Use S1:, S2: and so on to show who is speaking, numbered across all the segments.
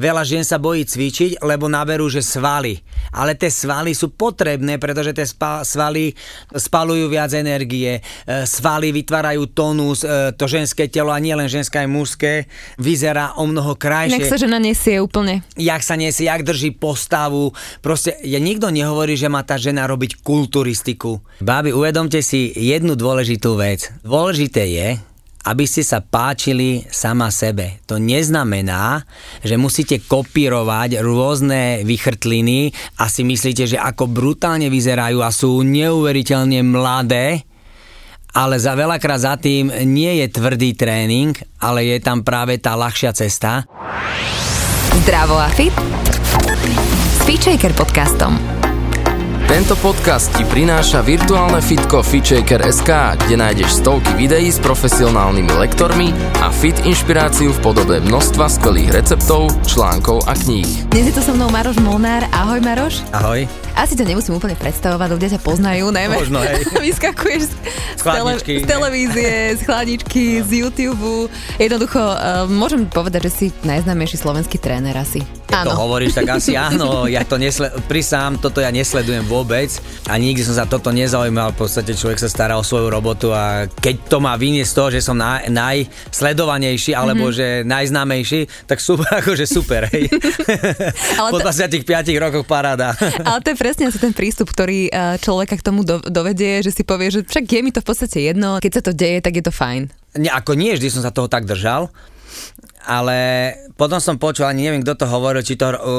S1: Veľa žien sa bojí cvičiť, lebo naberú, že svaly. Ale tie svaly sú potrebné, pretože tie spa- svaly spalujú viac energie. E, svaly vytvárajú tónus, e, to ženské telo, a nie len ženské, aj mužské, vyzerá o mnoho krajšie.
S2: Nech sa žena nesie úplne.
S1: Jak sa nesie, jak drží postavu. Proste, ja nikto nehovorí, že má tá žena robiť kulturistiku. Bábi, uvedomte si jednu dôležitú vec. Dôležité je, aby ste sa páčili sama sebe. To neznamená, že musíte kopírovať rôzne vychrtliny a si myslíte, že ako brutálne vyzerajú a sú neuveriteľne mladé, ale za veľakrát za tým nie je tvrdý tréning, ale je tam práve tá ľahšia cesta.
S3: Zdravo a fit s podcastom.
S4: Tento podcast ti prináša virtuálne fitko FitShaker.sk, kde nájdeš stovky videí s profesionálnymi lektormi a fit inšpiráciu v podobe množstva skvelých receptov, článkov a kníh.
S2: Dnes je tu so mnou Maroš Molnár. Ahoj Maroš.
S1: Ahoj.
S2: Asi to nemusím úplne predstavovať, ľudia ťa poznajú, najmä.
S1: Možno, hej.
S2: Vyskakuješ z, z, tele, z televízie, z chladničky, z YouTube. Jednoducho, uh, môžem povedať, že si najznámejší slovenský tréner asi.
S1: Keď áno. to hovoríš, tak asi áno. Ja to nesle- prisám, toto ja nesledujem vôbec a nikdy som sa toto nezaujímal. V podstate človek sa stará o svoju robotu a keď to má vyniesť z toho, že som na- najsledovanejší alebo mm-hmm. že najznámejší, tak super, akože super, hej. Ale po 25 rokoch paráda.
S2: Ale to je presne asi ten prístup, ktorý eh, človeka k tomu do- dovedie, že si povie, že však je mi to v podstate jedno, keď sa to deje, tak je to fajn.
S1: Nie, ako nie vždy som sa toho tak držal, ale potom som počul, ani neviem, kto to hovoril, či to u,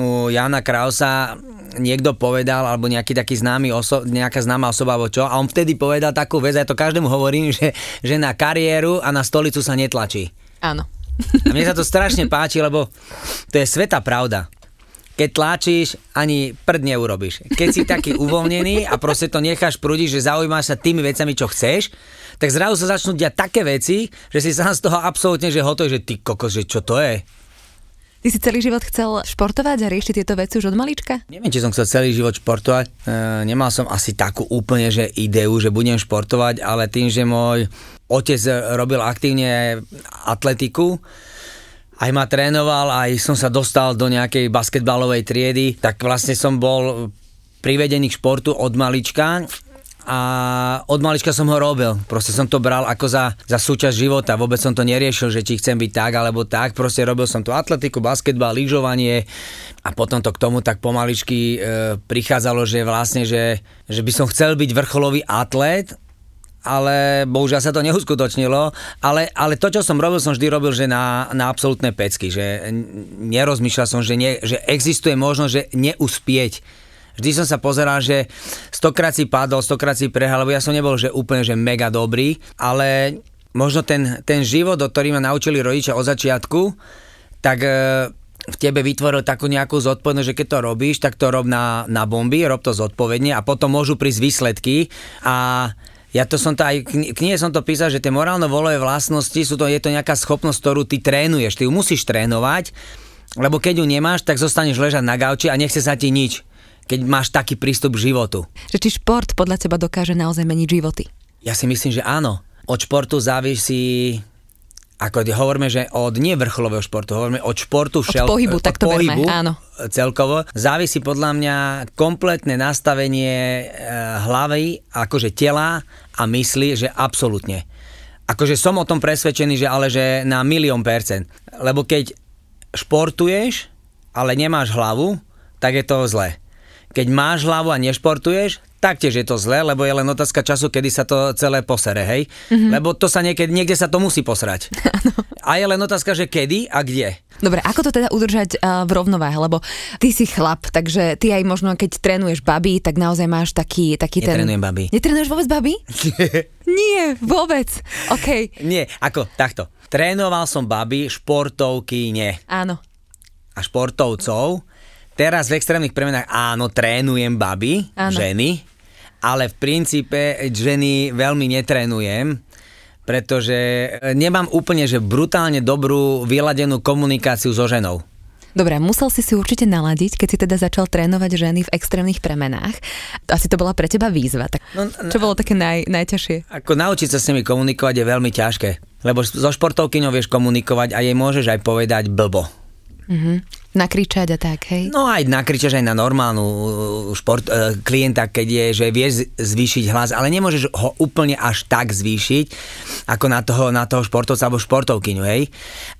S1: u Jana Krausa niekto povedal, alebo nejaký taký známy oso- nejaká známa osoba, alebo čo, a on vtedy povedal takú vec, ja to každému hovorím, že, že na kariéru a na stolicu sa netlačí.
S2: Áno.
S1: A mne sa to strašne páči, lebo to je sveta pravda. Keď tlačíš, ani prd neurobiš. Keď si taký uvoľnený a proste to necháš prúdiť, že zaujímaš sa tými vecami, čo chceš, tak zrazu sa začnú diať také veci, že si sám z toho absolútne, že hotový, že ty kokos, že čo to je.
S2: Ty si celý život chcel športovať a riešiť tieto veci už od malička?
S1: Neviem, či som chcel celý život športovať. E, nemal som asi takú úplne, že ideu, že budem športovať, ale tým, že môj otec robil aktívne atletiku, aj ma trénoval, aj som sa dostal do nejakej basketbalovej triedy, tak vlastne som bol privedený k športu od malička a od malička som ho robil. Proste som to bral ako za, za súčasť života. Vôbec som to neriešil, že či chcem byť tak alebo tak. Proste robil som tu atletiku, basketbal, lyžovanie a potom to k tomu tak pomaličky e, prichádzalo, že vlastne, že, že by som chcel byť vrcholový atlét ale bohužiaľ sa to neuskutočnilo, ale, ale to, čo som robil, som vždy robil, že na, na absolútne pecky, že nerozmýšľal som, že, nie, že existuje možnosť, že neuspieť. Vždy som sa pozeral, že stokrát si padol, stokrát si prehal, lebo ja som nebol, že úplne, že mega dobrý, ale možno ten, ten život, do ktorý ma naučili rodičia od začiatku, tak e, v tebe vytvoril takú nejakú zodpovednosť, že keď to robíš, tak to rob na, na bomby, rob to zodpovedne a potom môžu prísť výsledky. A ja to som to aj, knihe som to písal, že tie morálno-volové vlastnosti sú to, je to nejaká schopnosť, ktorú ty trénuješ, ty ju musíš trénovať, lebo keď ju nemáš, tak zostaneš ležať na gauči a nechce sa ti nič, keď máš taký prístup k životu.
S2: Že či šport podľa teba dokáže naozaj meniť životy?
S1: Ja si myslím, že áno. Od športu závisí ako hovoríme, že od nie vrcholového športu, hovoríme od športu
S2: všel, od pohybu, tak to pohybu, berme, áno.
S1: celkovo, závisí podľa mňa kompletné nastavenie e, hlavy, akože tela a mysli, že absolútne. Akože som o tom presvedčený, že ale že na milión percent. Lebo keď športuješ, ale nemáš hlavu, tak je to zlé. Keď máš hlavu a nešportuješ, taktiež je to zlé, lebo je len otázka času, kedy sa to celé posere, hej? Mm-hmm. Lebo to sa niekedy, niekde sa to musí posrať. a je len otázka, že kedy a kde.
S2: Dobre, ako to teda udržať uh, v rovnováhe, lebo ty si chlap, takže ty aj možno keď trénuješ baby, tak naozaj máš taký, taký
S1: ten... Netrénujem baby.
S2: Netrénuješ vôbec baby? Nie, vôbec. OK.
S1: Nie, ako takto. Trénoval som baby, športovky nie.
S2: Áno.
S1: A športovcov Teraz v extrémnych premenách áno, trénujem baby, áno. ženy, ale v princípe ženy veľmi netrénujem, pretože nemám úplne že brutálne dobrú vyladenú komunikáciu so ženou.
S2: Dobre, musel si si určite naladiť, keď si teda začal trénovať ženy v extrémnych premenách. Asi to bola pre teba výzva. Tak no, čo bolo také naj, najťažšie?
S1: Ako naučiť sa s nimi komunikovať je veľmi ťažké. Lebo so športovkyňou vieš komunikovať a jej môžeš aj povedať blbo
S2: Mm-hmm. Nakričať a tak, hej?
S1: No aj nakričaš aj na normálnu uh, šport, uh, klienta, keď je, že vieš zvýšiť hlas, ale nemôžeš ho úplne až tak zvýšiť, ako na toho, na toho športovca alebo športovkyňu, hej?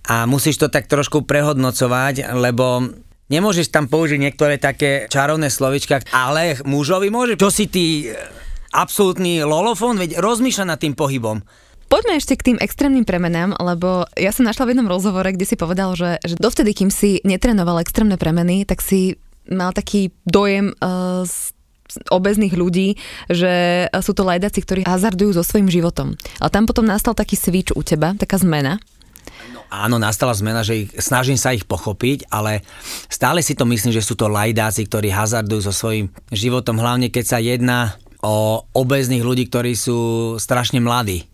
S1: A musíš to tak trošku prehodnocovať, lebo nemôžeš tam použiť niektoré také čarovné slovička, ale mužovi môže. Čo si ty absolútny lolofón, veď rozmýšľa nad tým pohybom.
S2: Poďme ešte k tým extrémnym premenám, lebo ja som našla v jednom rozhovore, kde si povedal, že, že dovtedy, kým si netrenoval extrémne premeny, tak si mal taký dojem uh, z obezných ľudí, že sú to lajdaci, ktorí hazardujú so svojím životom. Ale tam potom nastal taký switch u teba, taká zmena.
S1: No, áno, nastala zmena, že ich, snažím sa ich pochopiť, ale stále si to myslím, že sú to lajdáci, ktorí hazardujú so svojím životom, hlavne keď sa jedná o obezných ľudí, ktorí sú strašne mladí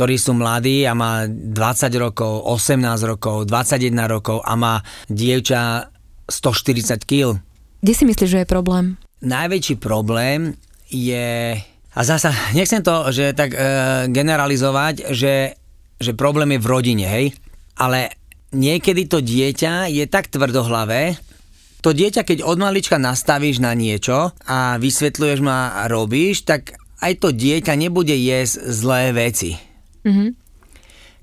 S1: ktorí sú mladí a má 20 rokov, 18 rokov, 21 rokov a má dievča 140 kg.
S2: Kde si myslíš, že je problém?
S1: Najväčší problém je... A zasa, nechcem to, že tak e, generalizovať, že, že problém je v rodine, hej? Ale niekedy to dieťa je tak tvrdohlavé, to dieťa, keď od malička nastavíš na niečo a vysvetľuješ ma a robíš, tak aj to dieťa nebude jesť zlé veci Mm-hmm.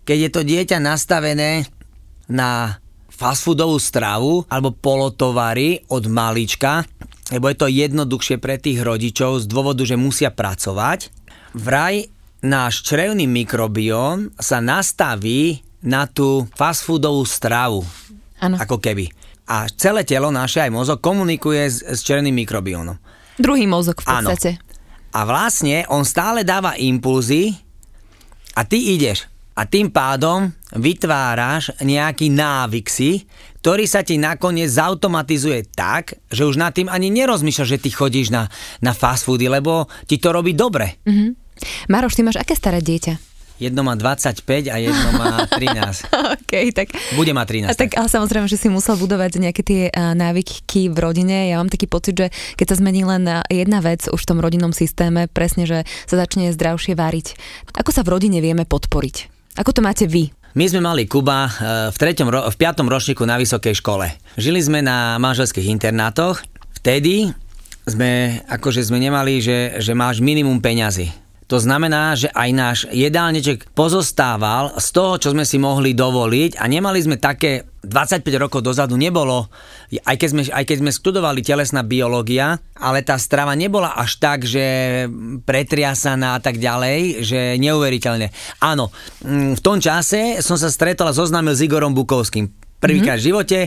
S1: Keď je to dieťa nastavené na fast foodovú stravu alebo polotovary od malička, lebo je to jednoduchšie pre tých rodičov z dôvodu, že musia pracovať, vraj náš črevný mikrobióm sa nastaví na tú fast foodovú stravu.
S2: Ano.
S1: Ako keby. A celé telo naše, aj mozog, komunikuje s, s črevným mikrobiónom.
S2: Druhý mozog v podstate.
S1: Ano. A vlastne on stále dáva impulzy a ty ideš a tým pádom vytváraš nejaký návyk si, ktorý sa ti nakoniec zautomatizuje tak, že už nad tým ani nerozmýšľaš, že ty chodíš na, na fast foody, lebo ti to robí dobre. Mm-hmm.
S2: Maroš, ty máš aké staré dieťa?
S1: Jedno má 25 a jedno má 13.
S2: OK, tak...
S1: Bude mať 13.
S2: A tak, ale samozrejme, že si musel budovať nejaké tie návyky v rodine. Ja mám taký pocit, že keď sa zmení len jedna vec už v tom rodinnom systéme, presne, že sa začne zdravšie váriť. Ako sa v rodine vieme podporiť? Ako to máte vy?
S1: My sme mali Kuba e, v, treťom, v piatom ročníku na vysokej škole. Žili sme na manželských internátoch. Vtedy sme, akože sme nemali, že, že máš minimum peňazí to znamená, že aj náš jedálneček pozostával z toho, čo sme si mohli dovoliť a nemali sme také 25 rokov dozadu nebolo, aj keď sme, aj keď sme studovali telesná biológia, ale tá strava nebola až tak, že pretriasaná a tak ďalej, že neuveriteľne. Áno, mm, v tom čase som sa stretol a zoznámil s Igorom Bukovským prvýkrát mm-hmm. v živote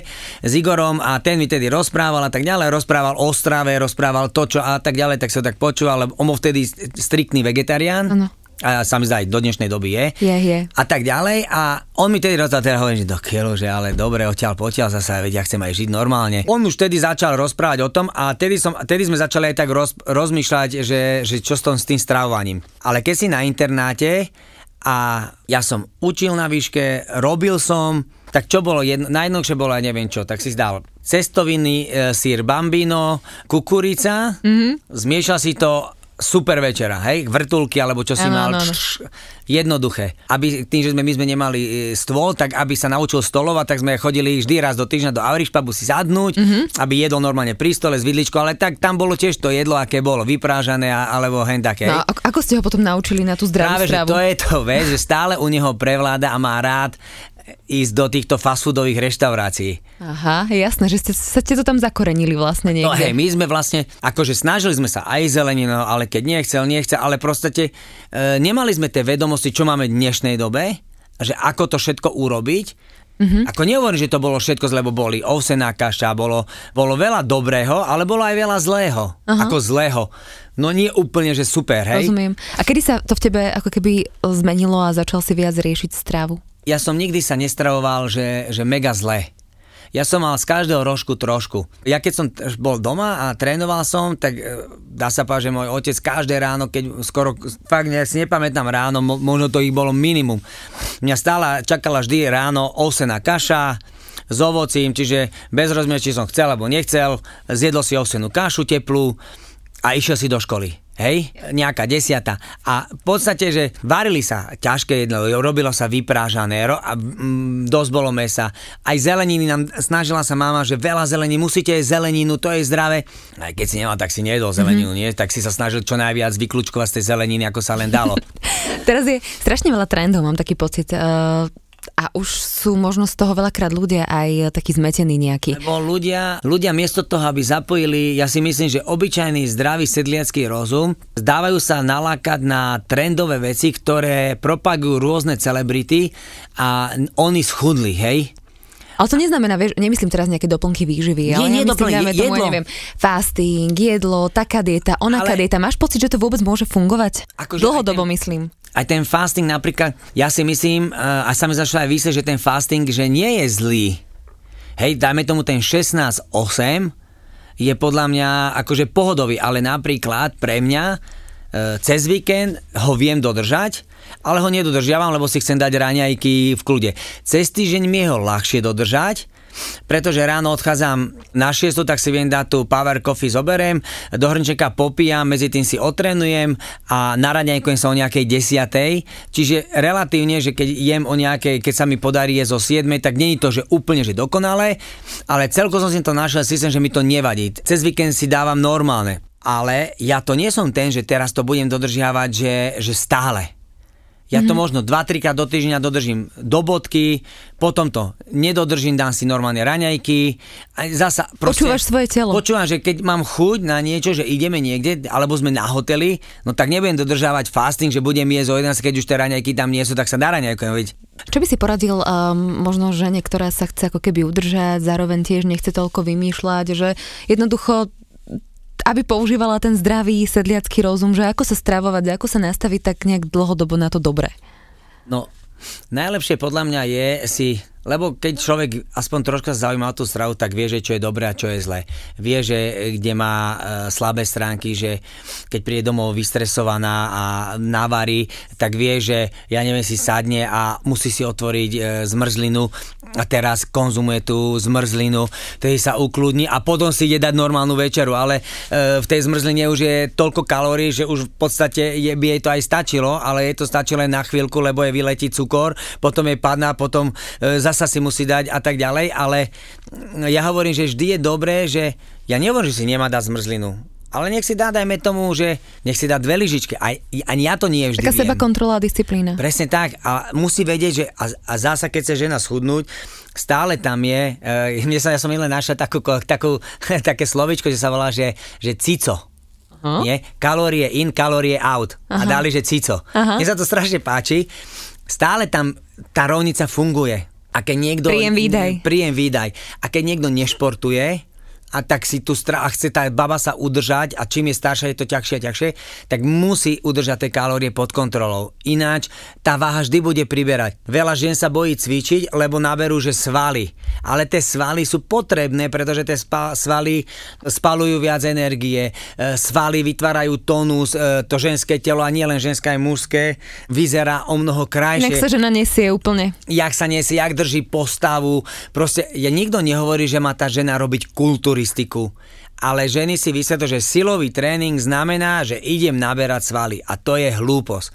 S1: s Igorom a ten mi tedy rozprával a tak ďalej, rozprával o strave, rozprával to, čo a tak ďalej, tak sa tak počúval, lebo on bol vtedy striktný vegetarián. Ano. A sa mi zdá, aj do dnešnej doby je.
S2: Je, je.
S1: A tak ďalej. A on mi tedy rozprával, teda hovorím, že do keľu, že ale dobre, odtiaľ potiaľ zase, veď ja chcem aj žiť normálne. On už tedy začal rozprávať o tom a tedy, som, tedy sme začali aj tak roz, rozmýšľať, že, že čo s, tom, s tým stravovaním. Ale keď si na internáte a ja som učil na výške, robil som, tak čo bolo, jedno, najjednoduchšie bolo, ja neviem čo, tak si zdal cestoviny, e, sír bambino, kukurica, mm-hmm. zmiešal si to super večera, hej, vrtulky alebo čo si ano, mal, ano, ano. jednoduché. Aby tým, že sme my sme nemali e, stôl, tak aby sa naučil stolovať, tak sme chodili vždy raz do týždňa do Aurišpabu si sadnúť, mm-hmm. aby jedol normálne pri stole s vidličkou, ale tak tam bolo tiež to jedlo, aké bolo, vyprážané alebo hen také.
S2: No, ako ste ho potom naučili na tú zdravú
S1: Práve, stravu? To je to vec, že stále u neho prevláda a má rád ísť do týchto fast foodových reštaurácií.
S2: Aha, jasné, že ste, sa ste to tam zakorenili vlastne niekde.
S1: No hej, my sme vlastne, akože snažili sme sa aj zelenino, ale keď nechcel, nechcel, ale proste e, nemali sme tie vedomosti, čo máme v dnešnej dobe, že ako to všetko urobiť, Mm-hmm. Ako nehovorím, že to bolo všetko zle, lebo boli ovsená kaša, bolo, bolo veľa dobrého, ale bolo aj veľa zlého. Aha. Ako zlého. No nie úplne, že super, hej?
S2: Rozumiem. A kedy sa to v tebe ako keby zmenilo a začal si viac riešiť stravu?
S1: Ja som nikdy sa nestravoval, že, že mega zle. Ja som mal z každého rožku trošku. Ja keď som bol doma a trénoval som, tak e, dá sa povedať, že môj otec každé ráno, keď skoro, fakt ja si nepamätám ráno, možno to ich bolo minimum. Mňa stále čakala vždy ráno osená kaša, s ovocím, čiže bez rozmieru, či som chcel alebo nechcel, zjedol si ovsenú kašu teplú a išiel si do školy. Hej, nejaká desiata. A v podstate, že varili sa ťažké jedlo, robilo sa vyprážané, ro- a mm, dosť bolo mesa. Aj zeleniny nám snažila sa mama, že veľa zelení, musíte jesť zeleninu, to je zdravé. Aj keď si nemal, tak si nejedol zeleninu, mm-hmm. nie? Tak si sa snažil čo najviac vyklúčkovať z tej zeleniny, ako sa len dalo.
S2: Teraz je strašne veľa trendov, mám taký pocit. Uh a už sú možno z toho veľakrát ľudia aj takí zmetení nejakí.
S1: Lebo ľudia, ľudia miesto toho, aby zapojili, ja si myslím, že obyčajný zdravý sedliacký rozum, zdávajú sa nalákať na trendové veci, ktoré propagujú rôzne celebrity a oni schudli, hej?
S2: Ale to neznamená, vieš, nemyslím teraz nejaké doplnky výživy, ale nie, ja myslím, tomu, jedlo. neviem, fasting, jedlo, taká dieta, onaká ale... dieta. Máš pocit, že to vôbec môže fungovať? Akože Dlhodobo ten, myslím.
S1: Aj ten fasting napríklad, ja si myslím, uh, a sa mi začalo aj vysieť, že ten fasting, že nie je zlý. Hej, dajme tomu ten 16-8, je podľa mňa akože pohodový, ale napríklad pre mňa uh, cez víkend ho viem dodržať, ale ho nedodržiavam, lebo si chcem dať raňajky v kľude. Cez týždeň mi je ho ľahšie dodržať, pretože ráno odchádzam na 6, tak si viem dať tú power coffee zoberiem, do hrnčeka popijam, medzi tým si otrenujem a na raňajkujem sa o nejakej desiatej. Čiže relatívne, že keď jem o nejakej, keď sa mi podarí je zo 7, tak je to, že úplne, že dokonalé, ale celko som si to našiel systém, že mi to nevadí. Cez víkend si dávam normálne. Ale ja to nie som ten, že teraz to budem dodržiavať, že, že stále ja to mm-hmm. možno 2-3 krát do týždňa dodržím do bodky, potom to nedodržím, dám si normálne raňajky. A zasa,
S2: proste, Počúvaš svoje telo.
S1: Počúvam, že keď mám chuť na niečo, že ideme niekde, alebo sme na hoteli, no tak nebudem dodržávať fasting, že budem jesť o 11, keď už tie raňajky tam nie sú, tak sa dá raňajkujem.
S2: Čo by si poradil um, možno žene, ktorá sa chce ako keby udržať, zároveň tiež nechce toľko vymýšľať, že jednoducho aby používala ten zdravý sedliacký rozum, že ako sa stravovať, ako sa nastaviť tak nejak dlhodobo na to dobre?
S1: No, najlepšie podľa mňa je si lebo keď človek aspoň troška zaujíma o tú stravu, tak vie, že čo je dobré a čo je zlé. Vie, že kde má e, slabé stránky, že keď príde domov vystresovaná a navarí, tak vie, že ja neviem, si sadne a musí si otvoriť e, zmrzlinu a teraz konzumuje tú zmrzlinu, tedy sa ukludní a potom si ide dať normálnu večeru, ale e, v tej zmrzline už je toľko kalórií, že už v podstate je, by jej to aj stačilo, ale je to stačilo len na chvíľku, lebo je vyletí cukor, potom je padná, potom e, zasa si musí dať a tak ďalej, ale ja hovorím, že vždy je dobré, že ja nehovorím, že si nemá dať zmrzlinu, ale nech si dá, dajme tomu, že nech si dá dve lyžičky. Aj, ani ja to nie vždy
S2: Taká seba kontrola a disciplína.
S1: Presne tak. A musí vedieť, že a, a zasa, keď sa žena schudnúť, stále tam je, e, mne sa, ja som len našiel takú, takú, také slovičko, že sa volá, že, že cico. Uh-huh. Nie? Kalórie in, kalórie out. Uh-huh. A dali, že cico. Uh-huh. Mne sa to strašne páči. Stále tam tá rovnica funguje. A keď niekto...
S2: Príjem výdaj.
S1: Príjem výdaj. A keď niekto nešportuje, a tak si tu stra- a chce tá baba sa udržať a čím je staršia, je to ťažšie a ťažšie, tak musí udržať tie kalórie pod kontrolou. Ináč tá váha vždy bude priberať. Veľa žien sa bojí cvičiť, lebo naberú, že svaly. Ale tie svaly sú potrebné, pretože tie svaly spalujú viac energie. E, svaly vytvárajú tónus, e, to ženské telo a nie len ženské, aj mužské, vyzerá o mnoho krajšie.
S2: Jak sa žena nesie úplne.
S1: Jak sa nesie, jak drží postavu. Proste ja nikto nehovorí, že má tá žena robiť kultúry turistiku. Ale ženy si vysvetlia, že silový tréning znamená, že idem naberať svaly. A to je hlúposť.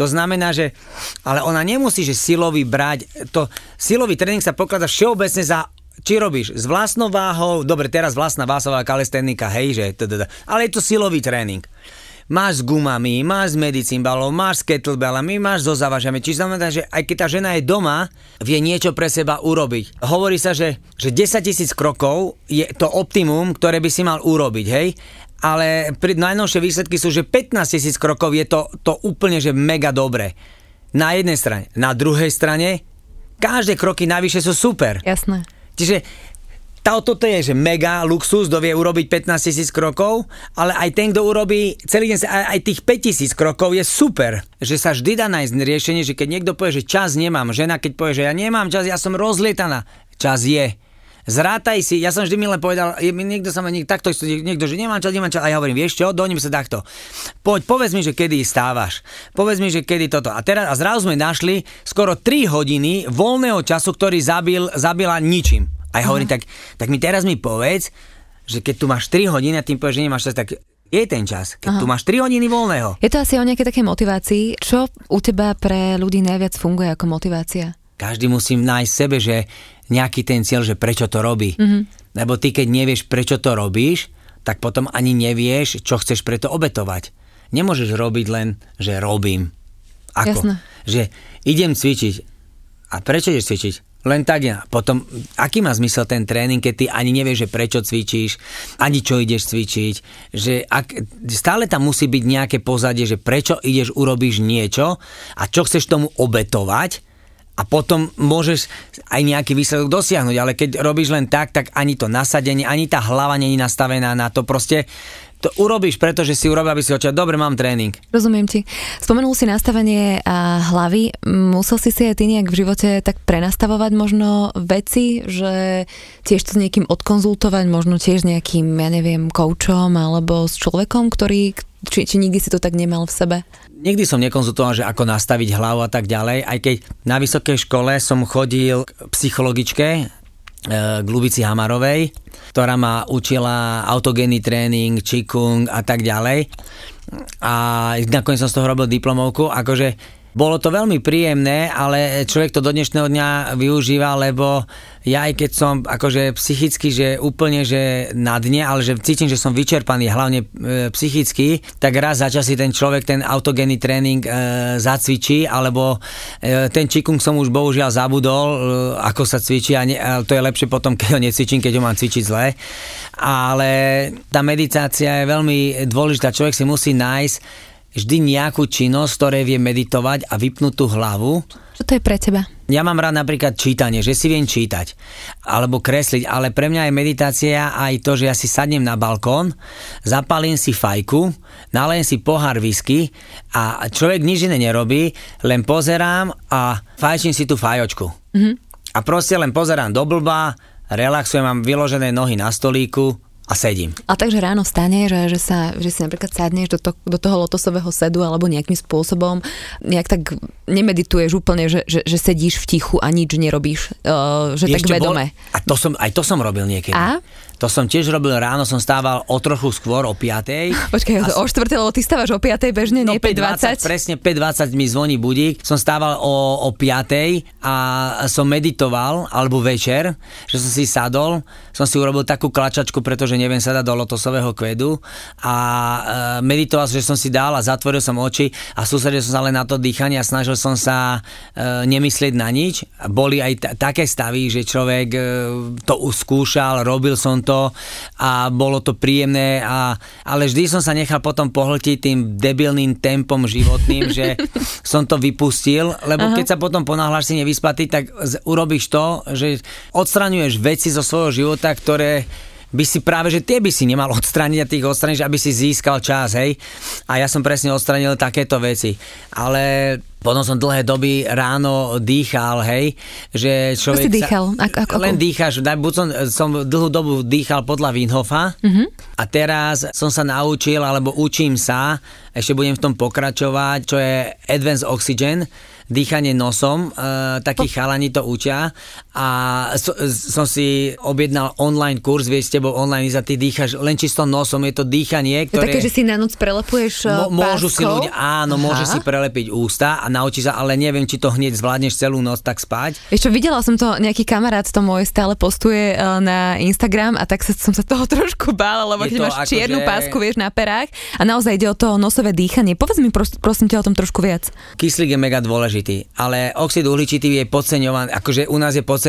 S1: To znamená, že... Ale ona nemusí, že silový brať... To, silový tréning sa pokladá všeobecne za či robíš s vlastnou váhou, dobre, teraz vlastná váhová kalistenika, hej, že, ale je to silový tréning máš s gumami, máš s medicínbalom, máš s kettlebellami, máš so zavažami. Čiže znamená, že aj keď tá žena je doma, vie niečo pre seba urobiť. Hovorí sa, že, že 10 tisíc krokov je to optimum, ktoré by si mal urobiť, hej? Ale pri najnovšie výsledky sú, že 15 tisíc krokov je to, to úplne, že mega dobre. Na jednej strane. Na druhej strane, každé kroky navyše sú super.
S2: Jasné.
S1: Čiže toto je, že mega luxus, kto vie urobiť 15 tisíc krokov, ale aj ten, kto urobí celý deň, aj, aj tých 5 tisíc krokov je super. Že sa vždy dá nájsť riešenie, že keď niekto povie, že čas nemám, žena keď povie, že ja nemám čas, ja som rozlietaná, čas je. Zrátaj si, ja som vždy milé povedal, niekto sa ma niekto, takto, niekto, že nemám čas, nemám čas, a ja hovorím, vieš čo, doním sa takto. Poď, povedz mi, že kedy stávaš. Povedz mi, že kedy toto. A teraz, a zrazu sme našli skoro 3 hodiny voľného času, ktorý zabil, zabila ničím. A ja hovorím, tak, tak mi teraz mi povedz, že keď tu máš 3 hodiny a tým povieš, že nemáš čas, tak Je ten čas, keď Aha. tu máš 3 hodiny voľného.
S2: Je to asi o nejakej takej motivácii. Čo u teba pre ľudí najviac funguje ako motivácia?
S1: Každý musí nájsť sebe, že nejaký ten cieľ, že prečo to robí. Mm-hmm. Lebo ty, keď nevieš, prečo to robíš, tak potom ani nevieš, čo chceš preto obetovať. Nemôžeš robiť len, že robím. Ako?
S2: Jasné.
S1: Že idem cvičiť. A prečo ideš cvičiť? Len tak ja. Potom, aký má zmysel ten tréning, keď ty ani nevieš, že prečo cvičíš, ani čo ideš cvičiť. Že ak, stále tam musí byť nejaké pozadie, že prečo ideš, urobíš niečo a čo chceš tomu obetovať a potom môžeš aj nejaký výsledok dosiahnuť, ale keď robíš len tak, tak ani to nasadenie, ani tá hlava není nastavená na to. Proste to urobíš, pretože si urobil, aby si očal, dobre, mám tréning.
S2: Rozumiem ti. Spomenul si nastavenie a hlavy. Musel si si aj ty nejak v živote tak prenastavovať možno veci, že tiež to s niekým odkonzultovať, možno tiež nejakým, ja neviem, koučom alebo s človekom, ktorý, či, či nikdy si to tak nemal v sebe?
S1: Nikdy som nekonzultoval, že ako nastaviť hlavu a tak ďalej, aj keď na vysokej škole som chodil k psychologičke, k Lubici Hamarovej, ktorá ma učila autogénny tréning, čikung a tak ďalej. A nakoniec som z toho robil diplomovku, akože bolo to veľmi príjemné, ale človek to do dnešného dňa využíva, lebo ja aj keď som akože psychicky, že úplne, že na dne, ale že cítim, že som vyčerpaný, hlavne e, psychicky, tak raz za čas si ten človek ten autogénny tréning e, zacvičí, alebo e, ten čikung som už bohužiaľ zabudol, e, ako sa cvičí a, ne, a to je lepšie potom, keď ho necvičím, keď ho mám cvičiť zle. Ale tá meditácia je veľmi dôležitá, človek si musí nájsť vždy nejakú činnosť, ktoré vie meditovať a vypnúť tú hlavu.
S2: Čo to je pre teba?
S1: Ja mám rád napríklad čítanie, že si viem čítať alebo kresliť, ale pre mňa je meditácia aj to, že ja si sadnem na balkón, zapalím si fajku, nalejem si pohár whisky a človek nič iné nerobí, len pozerám a fajčím si tú fajočku. Mm-hmm. A proste len pozerám do blba, relaxujem, mám vyložené nohy na stolíku, a sedím.
S2: A takže ráno stane, že, že, sa, že si napríklad sadneš do, to, do toho lotosového sedu alebo nejakým spôsobom nejak tak nemedituješ úplne, že, že, že sedíš v tichu a nič nerobíš, uh, že Ešte tak vedome.
S1: Bol, a to som, aj to som robil niekedy.
S2: A?
S1: To som tiež robil ráno, som stával o trochu skôr, o 5.
S2: Počkaj, a... o 4, lebo ty stávaš o 5 bežne, no, nie 5.20?
S1: Presne 5.20 mi zvoní budík. Som stával o, o 5 a som meditoval, alebo večer, že som si sadol, som si urobil takú klačačku, pretože neviem sa dať do lotosového kvedu a e, meditoval, že som si dal a zatvoril som oči a sústredil som sa len na to dýchanie a snažil som sa e, nemyslieť na nič. Boli aj t- také stavy, že človek e, to uskúšal, robil som to a bolo to príjemné, a, ale vždy som sa nechal potom pohltiť tým debilným tempom životným, že som to vypustil, lebo Aha. keď sa potom ponáhľaš si nevyspatý, tak urobíš to, že odstraňuješ veci zo svojho života, ktoré by si práve, že tie by si nemal odstraniť a tých odstraniť, aby si získal čas, hej. A ja som presne odstranil takéto veci. Ale potom som dlhé doby ráno dýchal, hej, že človek...
S2: Ako si dýchal?
S1: Sa, ako, ako? Len dýcháš, buď som, som dlhú dobu dýchal podľa Winhofa uh-huh. a teraz som sa naučil, alebo učím sa, ešte budem v tom pokračovať, čo je Advanced Oxygen, dýchanie nosom, e, takí po... chalani to učia a so, som si objednal online kurz, vieš, s tebou online za ty dýchaš len čisto nosom, je to dýchanie, ktoré...
S2: Je také, že si na noc prelepuješ Mo,
S1: Môžu si ľudia, áno, Aha. môže si prelepiť ústa a naučí sa, ale neviem, či to hneď zvládneš celú noc tak spať.
S2: Ešte videla som to, nejaký kamarát to môj stále postuje e, na Instagram a tak sa, som sa toho trošku bála, lebo keď máš čiernu že... pásku, vieš, na perách a naozaj ide o to nosové dýchanie. Povedz mi pros, prosím ťa o tom trošku viac.
S1: Kyslík je mega dôležitý, ale oxid uhličitý je podceňovaný, akože u nás je podceňovaný,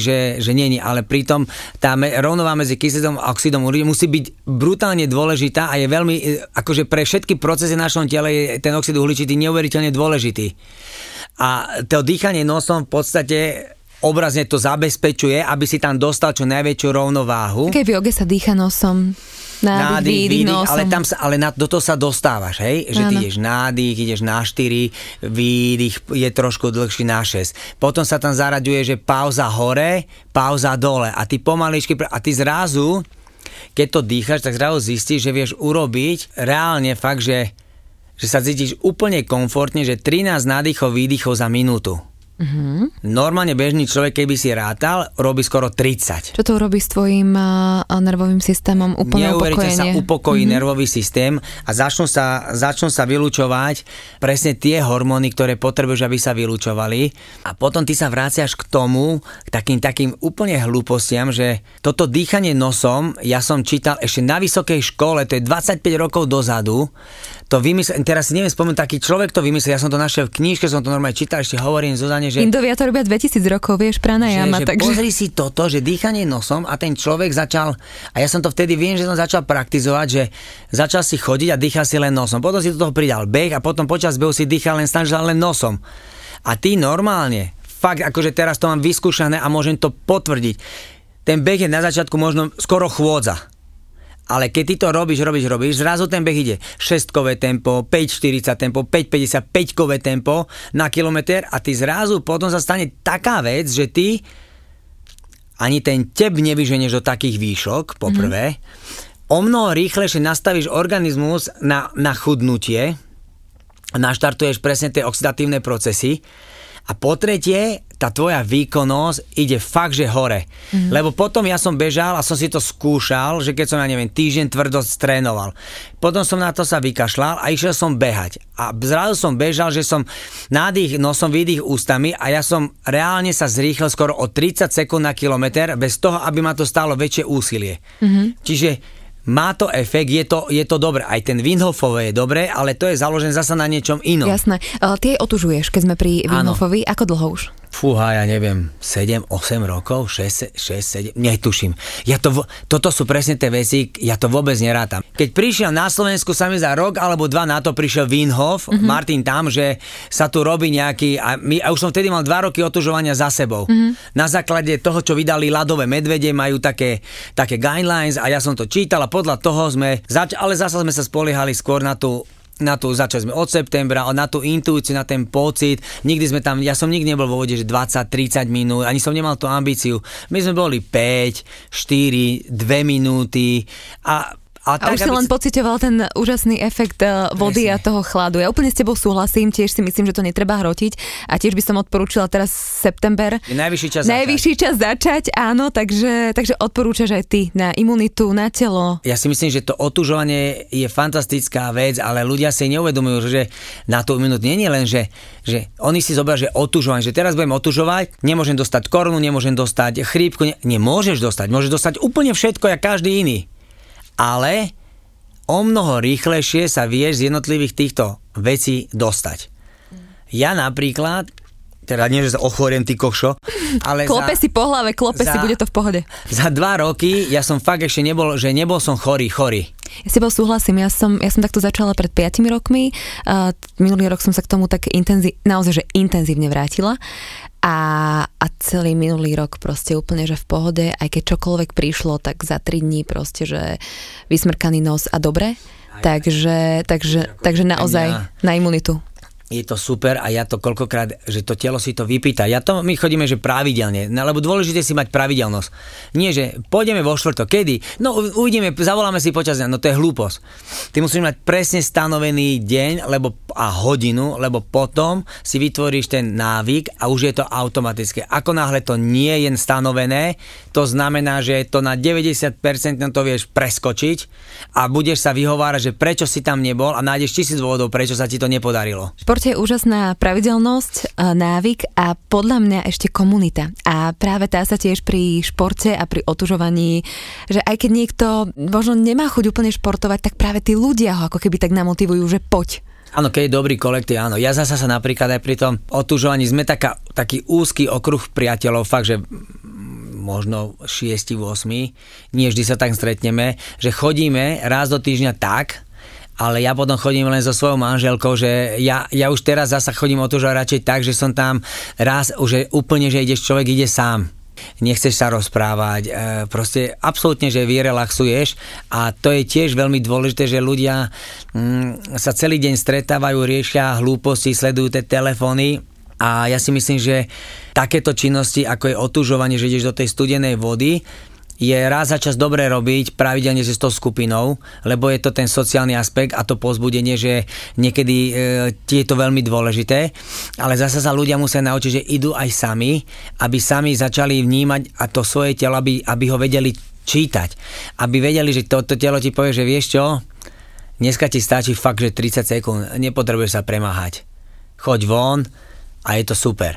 S1: že, že není, ale pritom tá rovnová medzi kyslíkom a oxidom uhličitým musí byť brutálne dôležitá a je veľmi, akože pre všetky procesy v našom tele je ten oxid uhličitý neuveriteľne dôležitý. A to dýchanie nosom v podstate obrazne to zabezpečuje, aby si tam dostal čo najväčšiu rovnováhu.
S2: Keď v joge sa dýcha nosom. Nádych, nádych výdych, výdych
S1: ale, tam sa, ale na, do toho sa dostávaš, hej? Že ty ideš nádych, ideš na 4, výdych je trošku dlhší na 6. Potom sa tam zaraďuje, že pauza hore, pauza dole a ty pomaličky, a ty zrazu, keď to dýchaš, tak zrazu zistíš, že vieš urobiť reálne fakt, že, že sa cítiš úplne komfortne, že 13 nádychov, výdychov za minútu. Mm-hmm. Normálne bežný človek, keby si rátal, robí skoro 30.
S2: Čo to robí s tvojim uh, nervovým systémom? Úplne
S1: Neuverite sa upokojí mm-hmm. nervový systém a začnú sa, začnú sa vylúčovať presne tie hormóny, ktoré potrebuješ, aby sa vylúčovali. A potom ty sa vráciaš k tomu, k takým, takým úplne hlúpostiam, že toto dýchanie nosom, ja som čítal ešte na vysokej škole, to je 25 rokov dozadu, to vymyslel, teraz si neviem spomenúť, taký človek to vymyslel, ja som to našiel v knižke, som to normálne čítal, ešte hovorím Zuzane, že...
S2: Indovia to robia 2000 rokov, vieš, pranajama,
S1: že, že
S2: takže...
S1: pozri si toto, že dýchanie nosom a ten človek začal, a ja som to vtedy viem, že som začal praktizovať, že začal si chodiť a dýchal si len nosom. Potom si do toho pridal beh a potom počas behu si dýchal len snažil len nosom. A ty normálne, fakt akože teraz to mám vyskúšané a môžem to potvrdiť. Ten beh je na začiatku možno skoro chôdza ale keď ty to robíš, robíš, robíš, zrazu ten beh ide 6-kové tempo, 5-40 tempo, 5-50, 5-kové tempo na kilometr a ty zrazu potom sa stane taká vec, že ty ani ten teb nevyženieš do takých výšok, poprvé. Mm-hmm. O mnoho rýchlejšie nastavíš organizmus na, na chudnutie, naštartuješ presne tie oxidatívne procesy a po tretie, tá tvoja výkonnosť ide fakt, že hore. Mm-hmm. Lebo potom ja som bežal a som si to skúšal, že keď som, ja neviem, týždeň tvrdo trénoval. Potom som na to sa vykašľal a išiel som behať. A zrazu som bežal, že som nádych nosom, výdych ústami a ja som reálne sa zrýchlil skoro o 30 sekúnd na kilometr bez toho, aby ma to stálo väčšie úsilie. Mm-hmm. Čiže má to efekt, je to, je to dobré. Aj ten Windhofové je dobré, ale to je založené zasa na niečom inom.
S2: Jasné. Uh, ty otužuješ, keď sme pri Windhofovi. Ako dlho už?
S1: Fúha, ja neviem, 7, 8 rokov, 6, 6 7, netuším. Ja to, toto sú presne tie veci, ja to vôbec nerátam. Keď prišiel na Slovensku sa mi za rok alebo dva na to prišiel Winhof, mm-hmm. Martin tam, že sa tu robí nejaký, a, my, a už som vtedy mal 2 roky otužovania za sebou. Mm-hmm. Na základe toho, čo vydali ľadové medvede, majú také, také guidelines a ja som to čítal a podľa toho sme, zač- ale zase sme sa spoliehali skôr na tú na tú, začali sme od septembra, na tú intuíciu, na ten pocit. Nikdy sme tam, ja som nikdy nebol vo vode, že 20-30 minút, ani som nemal tú ambíciu. My sme boli 5, 4, 2 minúty a
S2: a, a tak, už si len pocitoval ten úžasný efekt uh, vody Presne. a toho chladu. Ja úplne s tebou súhlasím, tiež si myslím, že to netreba hrotiť a tiež by som odporúčila teraz september.
S1: Je najvyšší čas
S2: Najvyšší
S1: začať.
S2: čas začať, áno, takže, takže odporúčaš aj ty na imunitu, na telo.
S1: Ja si myslím, že to otužovanie je fantastická vec, ale ľudia si neuvedomujú, že na tú imunitu nie je len, že, že oni si zobrajú, že otužovanie, že teraz budem otužovať, nemôžem dostať korunu, nemôžem dostať chrípku, ne, nemôžeš dostať, môžeš dostať úplne všetko, jak každý iný ale o mnoho rýchlejšie sa vieš z jednotlivých týchto vecí dostať. Ja napríklad teda nie, že sa ochoriem, ty kokšo, ale
S2: Klope
S1: za,
S2: si po hlave, klope
S1: za,
S2: si, bude to v pohode.
S1: Za dva roky ja som fakt ešte nebol, že nebol som chorý, chorý.
S2: Ja si bol súhlasím, ja som, ja som takto začala pred 5 rokmi, uh, minulý rok som sa k tomu tak intenzí, naozaj, že intenzívne vrátila a, a celý minulý rok proste úplne, že v pohode, aj keď čokoľvek prišlo, tak za 3 dní proste, že vysmrkaný nos a dobre. Takže, takže, takže naozaj na imunitu
S1: je to super a ja to koľkokrát, že to telo si to vypýta. Ja to, my chodíme, že pravidelne, no, lebo dôležité si mať pravidelnosť. Nie, že pôjdeme vo štvrtok, kedy? No uvidíme, zavoláme si počas dňa, no to je hlúposť. Ty musíš mať presne stanovený deň lebo, a hodinu, lebo potom si vytvoríš ten návyk a už je to automatické. Ako náhle to nie je stanovené, to znamená, že to na 90% to vieš preskočiť a budeš sa vyhovárať, že prečo si tam nebol a nájdeš tisíc dôvodov, prečo sa ti to nepodarilo
S2: športe je úžasná pravidelnosť, návyk a podľa mňa ešte komunita. A práve tá sa tiež pri športe a pri otužovaní, že aj keď niekto možno nemá chuť úplne športovať, tak práve tí ľudia ho ako keby tak namotivujú, že poď.
S1: Áno, keď je dobrý kolektív, áno. Ja zasa sa napríklad aj pri tom otužovaní sme taká, taký úzky okruh priateľov, fakt, že možno 6-8, nie vždy sa tak stretneme, že chodíme raz do týždňa tak, ale ja potom chodím len so svojou manželkou, že ja, ja už teraz zasa chodím o to, že radšej tak, že som tam raz, už úplne, že ideš, človek ide sám. Nechceš sa rozprávať, e, proste absolútne, že vyrelaxuješ a to je tiež veľmi dôležité, že ľudia mm, sa celý deň stretávajú, riešia hlúposti, sledujú tie telefóny a ja si myslím, že takéto činnosti, ako je otužovanie, že ideš do tej studenej vody, je raz za čas dobre robiť pravidelne s tou skupinou, lebo je to ten sociálny aspekt a to pozbudenie, že niekedy e, je to veľmi dôležité, ale zase sa ľudia musia naučiť, že idú aj sami, aby sami začali vnímať a to svoje telo, aby, aby ho vedeli čítať. Aby vedeli, že toto to telo ti povie, že vieš čo, dneska ti stačí fakt, že 30 sekúnd, nepotrebuješ sa premáhať. Choď von a je to super.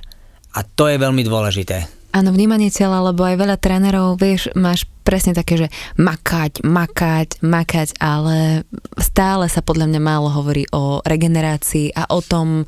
S1: A to je veľmi dôležité.
S2: Áno, vnímanie tela, lebo aj veľa trénerov, vieš, máš presne také, že makať, makať, makať, ale stále sa podľa mňa málo hovorí o regenerácii a o tom,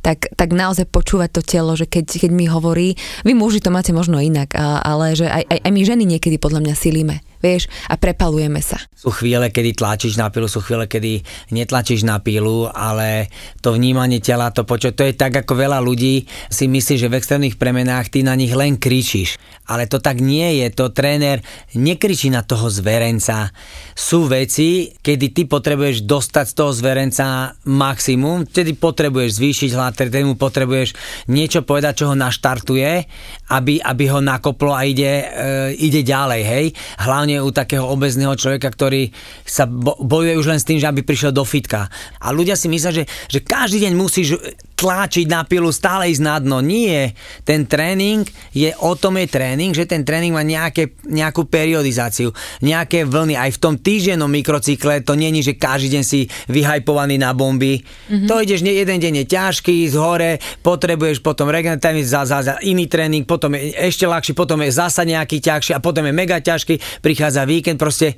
S2: tak, tak naozaj počúvať to telo, že keď, keď mi hovorí, vy muži to máte možno inak, ale že aj, aj, aj my ženy niekedy podľa mňa silíme vieš, a prepalujeme sa.
S1: Sú chvíle, kedy tlačíš na pilu, sú chvíle, kedy netlačíš na pilu, ale to vnímanie tela, to počuť, to je tak, ako veľa ľudí si myslí, že v extrémnych premenách ty na nich len kričíš. Ale to tak nie je, to tréner nekričí na toho zverenca. Sú veci, kedy ty potrebuješ dostať z toho zverenca maximum, tedy potrebuješ zvýšiť hlad, tedy mu potrebuješ niečo povedať, čo ho naštartuje, aby, aby ho nakoplo a ide, e, ide ďalej, hej. Hlavne hlavne u takého obezného človeka, ktorý sa bojuje už len s tým, že aby prišiel do fitka. A ľudia si myslia, že, že každý deň musíš tlačiť na pilu, stále ísť na dno. Nie. Ten tréning je, o tom je tréning, že ten tréning má nejaké, nejakú periodizáciu, nejaké vlny. Aj v tom týždennom mikrocykle to není, že každý deň si vyhajpovaný na bomby. Mm-hmm. To ideš, jeden deň je ťažký, z hore, potrebuješ potom regeneratívny za, za, za iný tréning, potom je ešte ľahší, potom je zasa nejaký ťažší a potom je mega ťažký, prichádza víkend, proste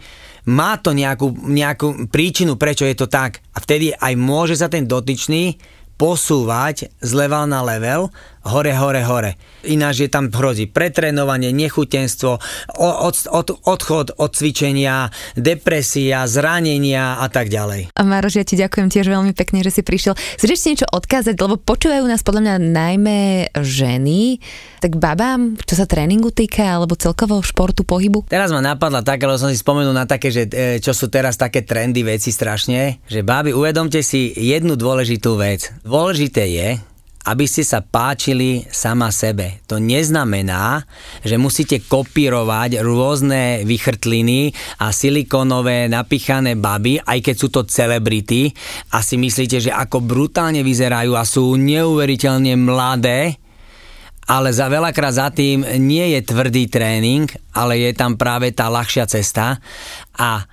S1: má to nejakú, nejakú príčinu, prečo je to tak. A vtedy aj môže sa ten dotyčný posúvať z level na level, hore, hore, hore. Ináč je tam hrozí pretrénovanie, nechutenstvo, od, od, odchod od cvičenia, depresia, zranenia a tak ďalej.
S2: A Maroš, ja ti ďakujem tiež veľmi pekne, že si prišiel. Chceš ešte niečo odkázať, lebo počúvajú nás podľa mňa najmä ženy, tak babám, čo sa tréningu týka, alebo celkovo športu, pohybu?
S1: Teraz ma napadla tak, ale som si spomenul na také, že e, čo sú teraz také trendy veci strašne, že báby, uvedomte si jednu dôležitú vec. Dôležité je, aby ste sa páčili sama sebe. To neznamená, že musíte kopírovať rôzne vychrtliny a silikonové napichané baby, aj keď sú to celebrity a si myslíte, že ako brutálne vyzerajú a sú neuveriteľne mladé, ale za veľakrát za tým nie je tvrdý tréning, ale je tam práve tá ľahšia cesta a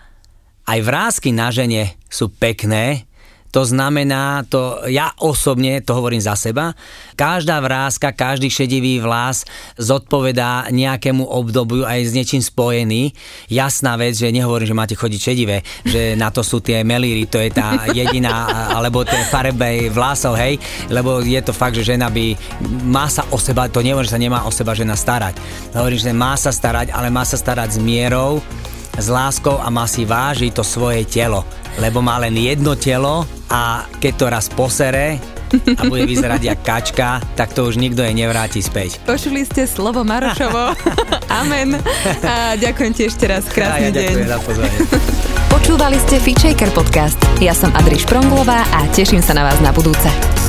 S1: aj vrázky na žene sú pekné, to znamená, to, ja osobne, to hovorím za seba, každá vrázka, každý šedivý vlas zodpovedá nejakému obdobiu aj s niečím spojený. Jasná vec, že nehovorím, že máte chodiť šedivé, že na to sú tie melíry, to je tá jediná, alebo tie farbe vlasov, hej, lebo je to fakt, že žena by, má sa o seba, to nehovorím, že sa nemá o seba žena starať. Hovorím, že má sa starať, ale má sa starať s mierou, s láskou a má si vážiť to svoje telo. Lebo má len jedno telo a keď to raz posere, a bude vyzerať jak kačka, tak to už nikto jej nevráti späť.
S2: Počuli ste slovo Marošovo. Amen. A ďakujem ti ešte raz. Krásny
S1: ja, ja
S2: deň.
S1: za pozornie.
S3: Počúvali ste Fitchaker podcast. Ja som Adriš Pronglová a teším sa na vás na budúce.